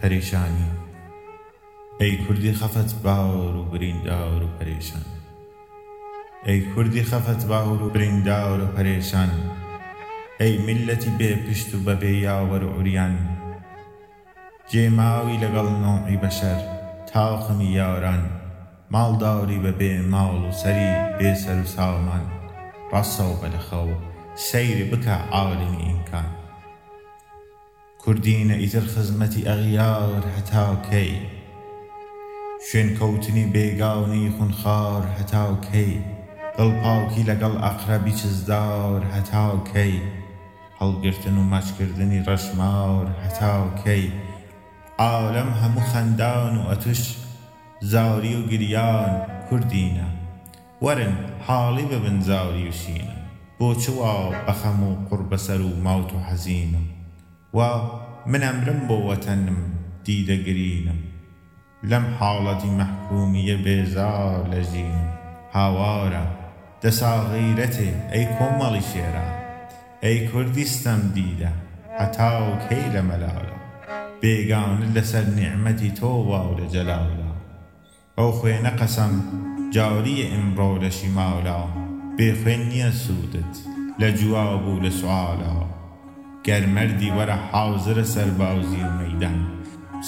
پەرێشانی ئەی کوردی خەفەت باوەر و بریندار و پەرێشان ئەی کوردی خەفەت باوەر و بریندار و پەرێشان ئەی میللەتی بێ پشت و بە بێ یاوەر و عوریان جێ ماوی لەگەڵ نوعی بەشەر تاقمی یاران ماڵداری بە بێ ماڵ و سەری بێ سەرو سامان ڕەسەو بە لە خەو سەیر بکە عالمی ئیمکان کوردینە ئیتر خزمەتی ئەغیار هەتا کەی شوێن کەوتنی بێگانەی خونخوار هەتا کەی دڵ پاکی لەگەڵ ئەقرەبی چزدار هەتا کەی. هەڵگرتن و مەچ کردنی ڕەش مار هەتا کەی؟ عالەم هەموو خەندان و ئەتوش زاری و گریان کوردینە وەرن حاڵی ببن زاری و شینە بۆ چ وا بە خەم و قوڕ بە سەر و مات و حەزینە وا من ئەمرم بۆ وەتەنم دیدە گرینە. لەم حاڵەتی مەحکومییە بێزار لە ژین هاوارە، دەسا غیرەتێ، ئەی کۆمەڵی شێران، ئەی کوردی ستەم دیدە، هەتاو کەی لە مەلالە، بێگانە لەسەر نیعمەتی تۆ واو لە جەلالە، ئەو خوێنە قەسەم جارییە ئیمڕۆ لە شیمالا، بێ خوێن نییە سوودت لە جواب و لە سوالا. گەر مردی وەرە حازرە سەربازی و مەیدان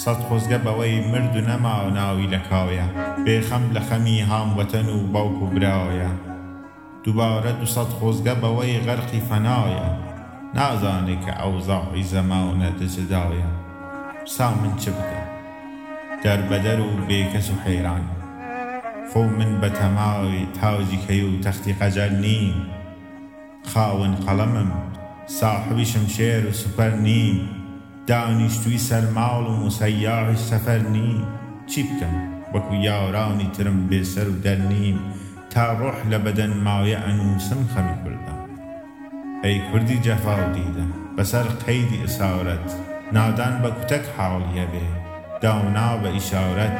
سەد خۆزگە بەوەی مرد و نەما ناوی لە کاویا بێ خەم لە خەمی هام وەتەن و باوک و برایا دوبارە دوو سەد خۆزگە بەوەی غەرقی فەنایا نازانێ کە ئەوزاعی زەمانە دە جدایا سا من چ بکەم دەر بە دەر و بێ کەس و حەیران خۆ من بە تەمای تاجی کەی و تەختی قەجەر نیم. خاوەن قەڵەمم، ساحەبی شمشێر و سپەر نی، دانیشتووی سەر ماڵم و سەیاحی سەفەر نی، چی بکەم وەکو یارانی ترم بێ سەر و دەر نی، تا ڕۆح لە بەدەن مایە ئەنووسم خەمی کوردم. ئەی کوردی جەفا و دیدە، بەسەر قەیدی ئەسارەت، نادان بە کوتەک حاڵی ئەبێ، دانا بە ئیشارەت،